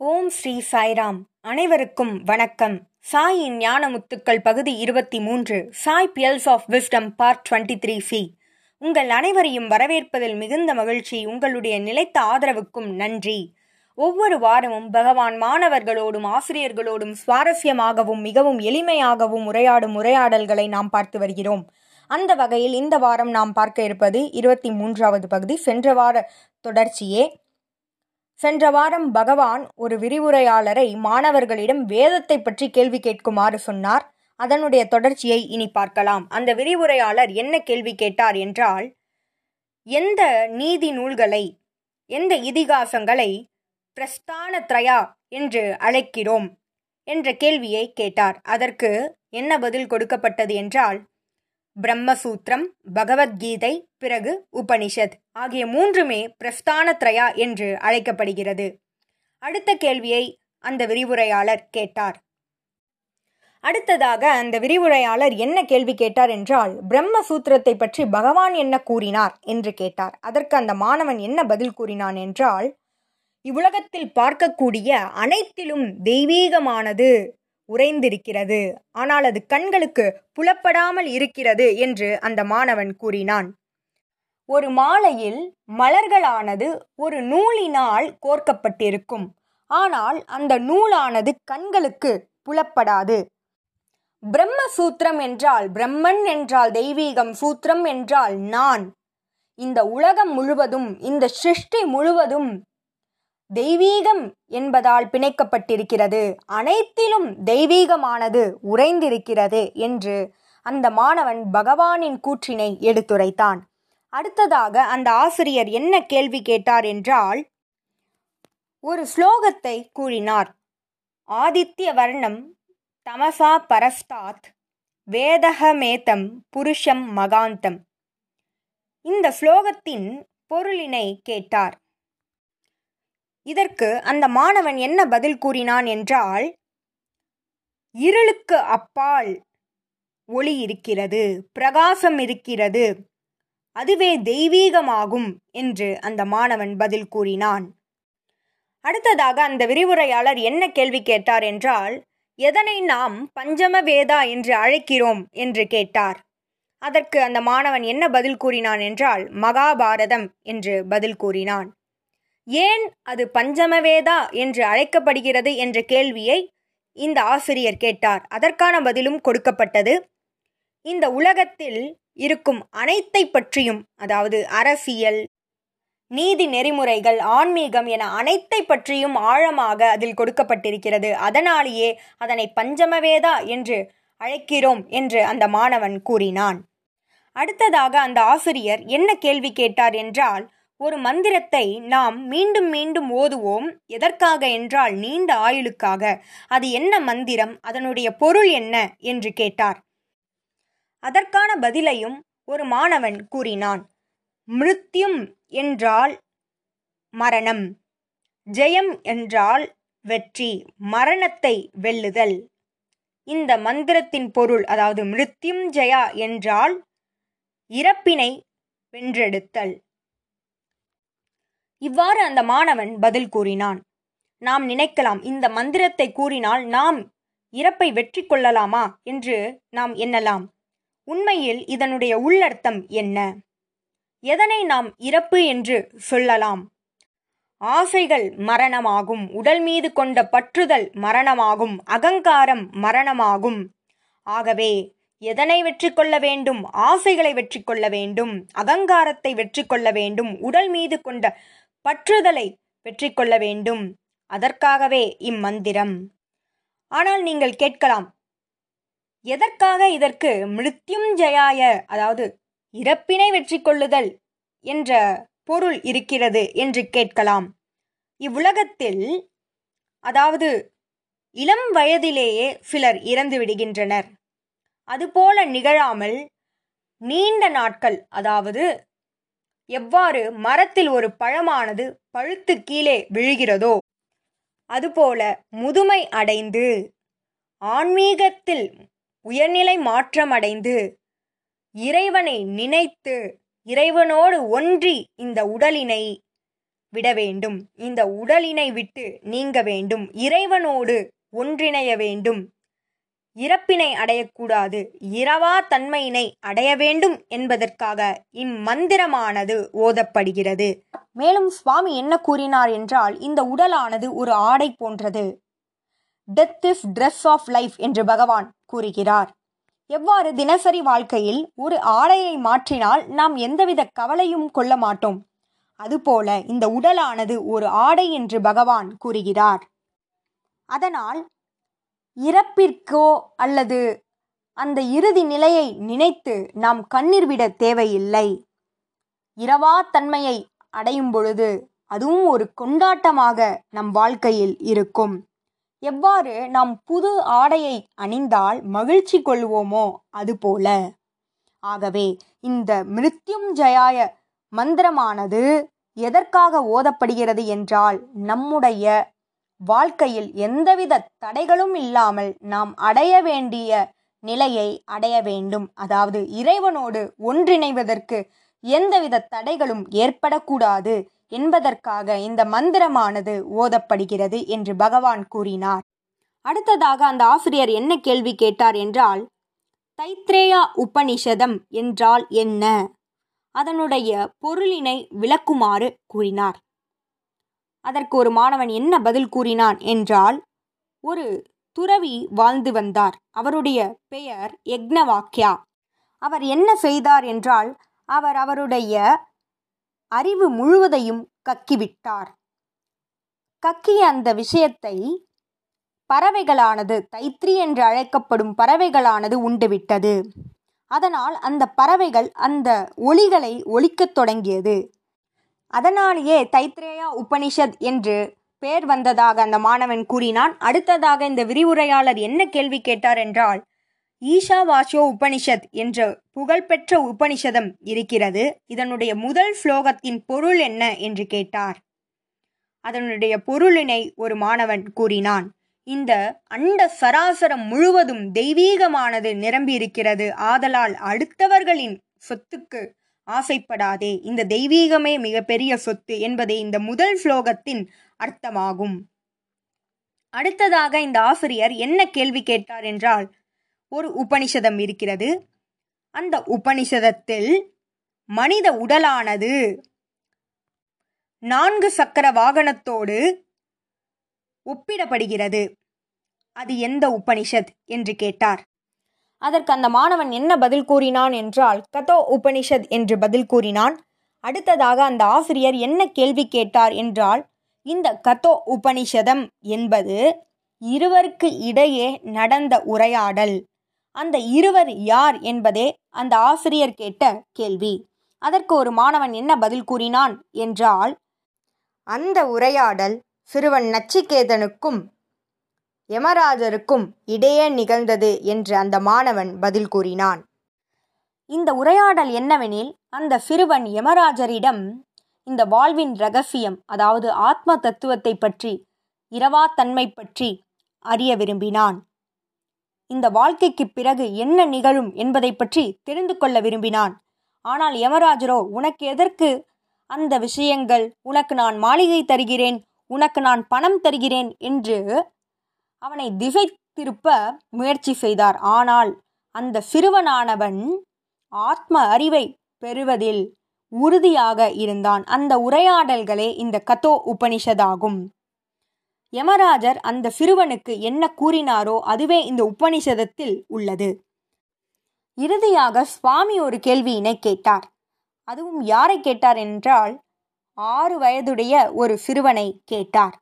ஓம் ஸ்ரீ சாய்ராம். அனைவருக்கும் வணக்கம். சாயின் ஞான முத்துக்கள் பகுதி இருபத்தி மூன்று Sai pearls of wisdom part twenty three C. உங்கள் அனைவரையும் வரவேற்பதில் மிகுந்த மகிழ்ச்சி உங்களுடைய நிலைத்த ஆதரவுக்கும் நன்றி. ஒவ்வொரு வாரமும் பகவான் மாணவர்களோடும் ஆசிரியர்களோடும் சுவாரஸ்யமாகவும் மிகவும் எளிமையாகவும் உரையாடும் உரையாடல்களை நாம் பார்த்து வருகிறோம். அந்த வகையில் இந்த வாரம் நாம் பார்க்க இருப்பது இருபத்தி மூன்றாவது பகுதி. சென்ற வார தொடர்ச்சியே சென்ற வாரம் பகவான் ஒரு விரிவுரையாளரை மாணவர்களிடம் வேதத்தை பற்றி கேள்வி கேட்குமாறு சொன்னார். அதனுடைய தொடர்ச்சியை இனி பார்க்கலாம். அந்த விரிவுரையாளர் என்ன கேள்வி கேட்டார் என்றால் எந்த நீதி நூல்களை எந்த இதிகாசங்களை பிரஸ்தான திரயா என்று அழைக்கிறோம்? என்ற கேள்வியை கேட்டார். அதற்கு என்ன பதில் கொடுக்கப்பட்டது என்றால் பிரம்மசூத்திரம் பகவத்கீதை பிறகு உபனிஷத் ஆகிய மூன்றுமே பிரஸ்தான த்ரயா என்று அழைக்கப்படுகிறது. அடுத்த கேள்வியை அந்த விரிவுரையாளர் கேட்டார். அடுத்ததாக அந்த விரிவுரையாளர் என்ன கேள்வி கேட்டார் என்றால் பிரம்மசூத்திரத்தை பற்றி பகவான் என்ன கூறினார் என்று கேட்டார். அதற்கு அந்த மாணவன் என்ன பதில் கூறினான் என்றால் இவ்வுலகத்தில் பார்க்கக்கூடிய அனைத்திலும் தெய்வீகமானது உறைந்திருக்கிறது. ஆனால் அது கண்களுக்கு புலப்படாமல் இருக்கிறது என்று அந்த மாணவன் கூறினான். ஒரு மாலையில் மலர்களானது ஒரு நூலினால் கோர்க்கப்பட்டிருக்கும். ஆனால் அந்த நூலானது கண்களுக்கு புலப்படாது. பிரம்ம சூத்திரம் என்றால் பிரம்மன் என்றால் தெய்வீகம் சூத்திரம் என்றால் நான். இந்த உலகம் முழுவதும் இந்த சிருஷ்டி முழுவதும் தெய்வீகம் என்பதால் பிணைக்கப்பட்டிருக்கிறது. அனைத்திலும் தெய்வீகமானது உறைந்திருக்கிறது என்று அந்த மாணவன் பகவானின் கூற்றினை எடுத்துரைத்தான். அடுத்ததாக அந்த ஆசிரியர் என்ன கேள்வி கேட்டார் என்றால் ஒரு ஸ்லோகத்தை கூறினார். ஆதித்ய வர்ணம் தமசா பரஸ்தாத் வேதகமேதம் புருஷம் மகாந்தம். இந்த ஸ்லோகத்தின் பொருளினை கேட்டார். இதற்கு அந்த மாணவன் என்ன பதில் கூறினான் என்றால் இருளுக்கு அப்பால் ஒளி இருக்கிறது பிரகாசம் இருக்கிறது அதுவே தெய்வீகமாகும் என்று அந்த மாணவன் பதில் கூறினான். அடுத்ததாக அந்த விரிவுரையாளர் என்ன கேள்வி கேட்டார் என்றால் எதனை நாம் பஞ்சம வேதா என்று அழைக்கிறோம் என்று கேட்டார். அதற்கு அந்த மாணவன் என்ன பதில் கூறினான் என்றால் மகாபாரதம் என்று பதில் கூறினான். ஏன் அது பஞ்சமவேதா என்று அழைக்கப்படுகிறது என்ற கேள்வியை இந்த ஆசிரியர் கேட்டார். அதற்கான பதிலும் கொடுக்கப்பட்டது. இந்த உலகத்தில் இருக்கும் அனைத்தை பற்றியும் அதாவது அரசியல் நீதி நெறிமுறைகள் ஆன்மீகம் என அனைத்தை பற்றியும் ஆழமாக அதில் கொடுக்கப்பட்டிருக்கிறது. அதனாலேயே அதனை பஞ்சமவேதா என்று அழைக்கிறோம் என்று அந்த மாணவன் கூறினான். அடுத்ததாக அந்த ஆசிரியர் என்ன கேள்வி கேட்டார் என்றால் ஒரு மந்திரத்தை நாம் மீண்டும் மீண்டும் ஓதுவோம். எதற்காக என்றால் நீண்ட ஆயுளுக்காக. அது என்ன மந்திரம்? அதனுடைய பொருள் என்ன? என்று கேட்டார். அதற்கான பதிலையும் ஒரு மாணவன் கூறினான். மிருத்யும் என்றால் மரணம். ஜெயம் என்றால் வெற்றி. மரணத்தை வெல்லுதல். இந்த மந்திரத்தின் பொருள் அதாவது மிருத்யும் ஜெயா என்றால் இறப்பினை வென்றெடுத்தல். இவ்வாறு அந்த மாணவன் பதில் கூறினான். நாம் நினைக்கலாம் இந்த மந்திரத்தை கூறினால் நாம் இறப்பை வெற்றி கொள்ளலாமா என்று நாம் எண்ணலாம். உண்மையில் இதனுடைய உள்ளர்த்தம் என்ன? எதனை நாம் இறப்பு என்று சொல்லலாம்? ஆசைகள் மரணமாகும் உடல் மீது கொண்ட பற்றுதல் மரணமாகும் அகங்காரம் மரணமாகும். ஆகவே எதனை வெற்றி கொள்ள வேண்டும்? ஆசைகளை வெற்றி கொள்ள வேண்டும் அகங்காரத்தை வெற்றி கொள்ள வேண்டும் உடல் மீது கொண்ட பற்றுதலை வெற்றி கொள்ள வேண்டும். அதற்காகவே இம்மந்திரம். ஆனால் நீங்கள் கேட்கலாம் எதற்காக இதற்கு மிருத்யும் ஜயாய அதாவது இறப்பினை வெற்றி கொள்ளுதல் என்ற பொருள் இருக்கிறது என்று கேட்கலாம். இவ்வுலகத்தில் அதாவது இளம் வயதிலேயே சிலர் இறந்து விடுகின்றனர். அதுபோல நிகழாமல் நீண்ட நாட்கள் அதாவது எவ்வாறு மரத்தில் ஒரு பழமானது பழுத்து கீழே விழுகிறதோ அதுபோல முதுமை அடைந்து ஆன்மீகத்தில் உயர்நிலை மாற்றமடைந்து இறைவனை நினைத்து இறைவனோடு ஒன்றி இந்த உடலினை விட வேண்டும். இந்த உடலினை விட்டு நீங்க வேண்டும். இறைவனோடு ஒன்றிணைய வேண்டும். இறப்பினை அடையக்கூடாது. இரவா தன்மையினை அடைய வேண்டும் என்பதற்காக இம்மந்திரமானது ஓதப்படுகிறது. மேலும் சுவாமி என்ன கூறினார் என்றால் இந்த உடலானது ஒரு ஆடை போன்றது. Death is dress of life என்று பகவான் கூறுகிறார். எவ்வாறு தினசரி வாழ்க்கையில் ஒரு ஆடையை மாற்றினால் நாம் எந்தவித கவலையும் கொள்ள மாட்டோம். அதுபோல இந்த உடலானது ஒரு ஆடை என்று பகவான் கூறுகிறார். அதனால் இறப்பிற்கோ அல்லது அந்த இறுதி நிலையை நினைத்து நாம் கண்ணீர் விட தேவையில்லை. இரவா தன்மையை அடையும் பொழுது அதுவும் ஒரு கொண்டாட்டமாக நம் வாழ்க்கையில் இருக்கும். எவ்வாறு நாம் புது ஆடையை அணிந்தால் மகிழ்ச்சி கொள்வோமோ அதுபோல ஆகவே இந்த மிருத்யுஞ்சயாய மந்திரமானது எதற்காக ஓதப்படுகிறது என்றால் நம்முடைய வாழ்க்கையில் எந்தவித தடைகளும் இல்லாமல் நாம் அடைய வேண்டிய நிலையை அடைய வேண்டும். அதாவது இறைவனோடு ஒன்றிணைவதற்கு எந்தவித தடைகளும் ஏற்படக்கூடாது என்பதற்காக இந்த மந்திரமானது ஓதப்படுகிறது என்று பகவான் கூறினார். அடுத்ததாக அந்த ஆசிரியர் என்ன கேள்வி கேட்டார் என்றால் தைத்ரேயா உபனிஷதம் என்றால் என்ன? அதனுடைய பொருளினை விளக்குமாறு கூறினார். அதற்கு ஒரு மாணவன் என்ன பதில் கூறினான் என்றால் ஒரு துறவி வாழ்ந்து வந்தார். அவருடைய பெயர் யக்னவாக்கியா அவர் என்ன செய்தார் என்றால் அவர் அவருடைய அறிவு முழுவதையும் கக்கிவிட்டார். கக்கிய அந்த விஷயத்தை பறவைகளானது தைத்ரி என்று அழைக்கப்படும் பறவைகளானது உண்டுவிட்டது. அதனால் அந்த பறவைகள் அந்த ஒளிகளை ஒழிக்கத் தொடங்கியது. அதனாலேயே தைத்ரேயா உபனிஷத் என்று பெயர் வந்ததாக அந்த மாணவன் கூறினான். அடுத்ததாக இந்த விரிவுரையாளர் என்ன கேள்வி கேட்டார் என்றால் ஈஷாவாஷோ உபனிஷத் என்ற புகழ்பெற்ற உபனிஷதம் இருக்கிறது. இதனுடைய முதல் ஸ்லோகத்தின் பொருள் என்ன என்று கேட்டார். அதனுடைய பொருளினை ஒரு மாணவன் கூறினான். இந்த அண்ட சராசரம் முழுவதும் தெய்வீகமானது நிரம்பியிருக்கிறது. ஆதலால் அடுத்தவர்களின் சொத்துக்கு ஆசைப்படாதே. இந்த தெய்வீகமே மிகப்பெரிய சொத்து என்பதே இந்த முதல் ஸ்லோகத்தின் அர்த்தமாகும். அடுத்ததாக இந்த ஆசிரியர் என்ன கேள்வி கேட்டார் என்றால் ஒரு உபனிஷதம் இருக்கிறது. அந்த உபனிஷதத்தில் மனித உடலானது நான்கு சக்கர வாகனத்தோடு ஒப்பிடப்படுகிறது. அது எந்த உபனிஷத் என்று கேட்டார். அதற்கு அந்த மாணவன் என்ன பதில் கூறினான் என்றால் கதோ உபனிஷத் என்று பதில் கூறினான். அடுத்ததாக அந்த ஆசிரியர் என்ன கேள்வி கேட்டார் என்றால் இந்த கதோ உபனிஷதம் என்பது இருவருக்கு இடையே நடந்த உரையாடல். அந்த இருவர் யார் என்பதே அந்த ஆசிரியர் கேட்ட கேள்வி. அதற்கு ஒரு மாணவன் என்ன பதில் கூறினான் என்றால் அந்த உரையாடல் சிறுவன் நச்சிகேதனுக்கும் யமராஜருக்கும் இடையே நிகழ்ந்தது என்று அந்த மாணவன் பதில் கூறினான். இந்த உரையாடல் என்னவெனில் அந்த சிறுவன் யமராஜரிடம் இந்த வாழ்வின் ரகசியம் அதாவது ஆத்ம தத்துவத்தை பற்றி இரவா தன்மை பற்றி அறிய விரும்பினான். இந்த வாழ்க்கைக்கு பிறகு என்ன நிகழும் என்பதை பற்றி தெரிந்து கொள்ள விரும்பினான். ஆனால் யமராஜரோ உனக்கு எதற்கு அந்த விஷயங்கள் உனக்கு நான் மாளிகை தருகிறேன் உனக்கு நான் பணம் தருகிறேன் என்று அவனை திசை திருப்ப முயற்சி செய்தார். ஆனால் அந்த சிறுவனானவன் ஆத்ம அறிவை பெறுவதில் உறுதியாக இருந்தான். அந்த உரையாடல்களே இந்த கதோ உபனிஷதாகும். யமராஜர் அந்த சிறுவனுக்கு என்ன கூறினாரோ அதுவே இந்த உபனிஷதத்தில் உள்ளது. இறுதியாக சுவாமி ஒரு கேள்வியினை கேட்டார். அதுவும் யாரை கேட்டார் என்றால் ஆறு வயதுடைய ஒரு சிறுவனை கேட்டார்.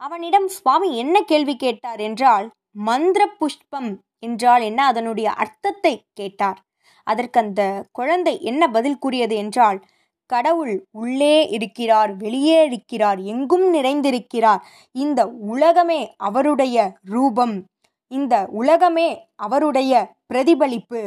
அவனிடம் சுவாமி என்ன கேள்வி கேட்டார் என்றால் மந்திர புஷ்பம் என்றால் என்ன? அதனுடைய அர்த்தத்தை கேட்டார். அதற்கு அந்த குழந்தை என்ன பதில் கூறியது என்றால் கடவுள் உள்ளே இருக்கிறார் வெளியே இருக்கிறார் எங்கும் நிறைந்திருக்கிறார். இந்த உலகமே அவருடைய ரூபம். இந்த உலகமே அவருடைய பிரதிபலிப்பு.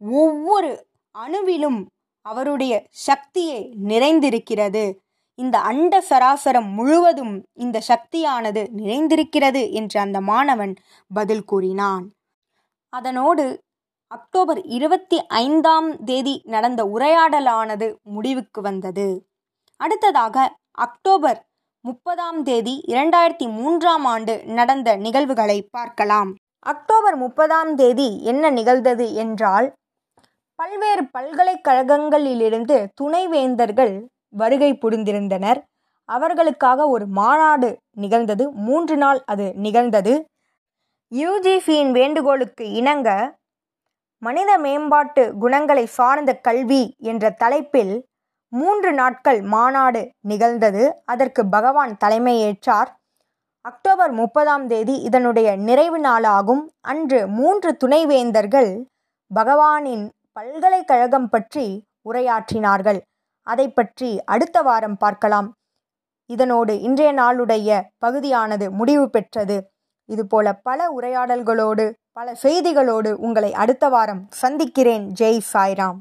ஒவ்வொரு அணுவிலும் அவருடைய சக்தியே நிறைந்திருக்கிறது. இந்த அண்ட சராசரம் முழுவதும் இந்த சக்தியானது நிறைந்திருக்கிறது என்று அந்த மாணவன் பதில் கூறினான். அதனோடு அக்டோபர் இருபத்தி ஐந்தாம் தேதி நடந்த உரையாடலானது முடிவுக்கு வந்தது. அடுத்ததாக அக்டோபர் முப்பதாம் தேதி இரண்டாயிரத்தி மூன்றாம் ஆண்டு நடந்த நிகழ்வுகளை பார்க்கலாம். அக்டோபர் முப்பதாம் தேதி என்ன நிகழ்ந்தது என்றால் பல்வேறு பல்கலைக்கழகங்களிலிருந்து துணைவேந்தர்கள் வருகை புரிந்திருந்தனர். அவர்களுக்காக ஒரு மாநாடு நிகழ்ந்தது. மூன்று நாள் அது நிகழ்ந்தது. யூஜிஃபியின் வேண்டுகோளுக்கு இணங்க மனித மேம்பாட்டு குணங்களை சார்ந்த கல்வி என்ற தலைப்பில் மூன்று நாட்கள் மாநாடு நிகழ்ந்தது. அதற்கு பகவான் தலைமையேற்றார். அக்டோபர் முப்பதாம் தேதி இதனுடைய நிறைவு நாளாகும். அன்று மூன்று துணைவேந்தர்கள் பகவானின் பல்கலைக்கழகம் பற்றி உரையாற்றினார்கள். அதை பற்றி அடுத்த வாரம் பார்க்கலாம். இதனோடு இன்றைய நாளுடைய பகுதியானது முடிவு பெற்றது. இதுபோல பல உரையாடல்களோடு பல செய்திகளோடு உங்களை அடுத்த வாரம் சந்திக்கிறேன். ஜெய் சாய்ராம்.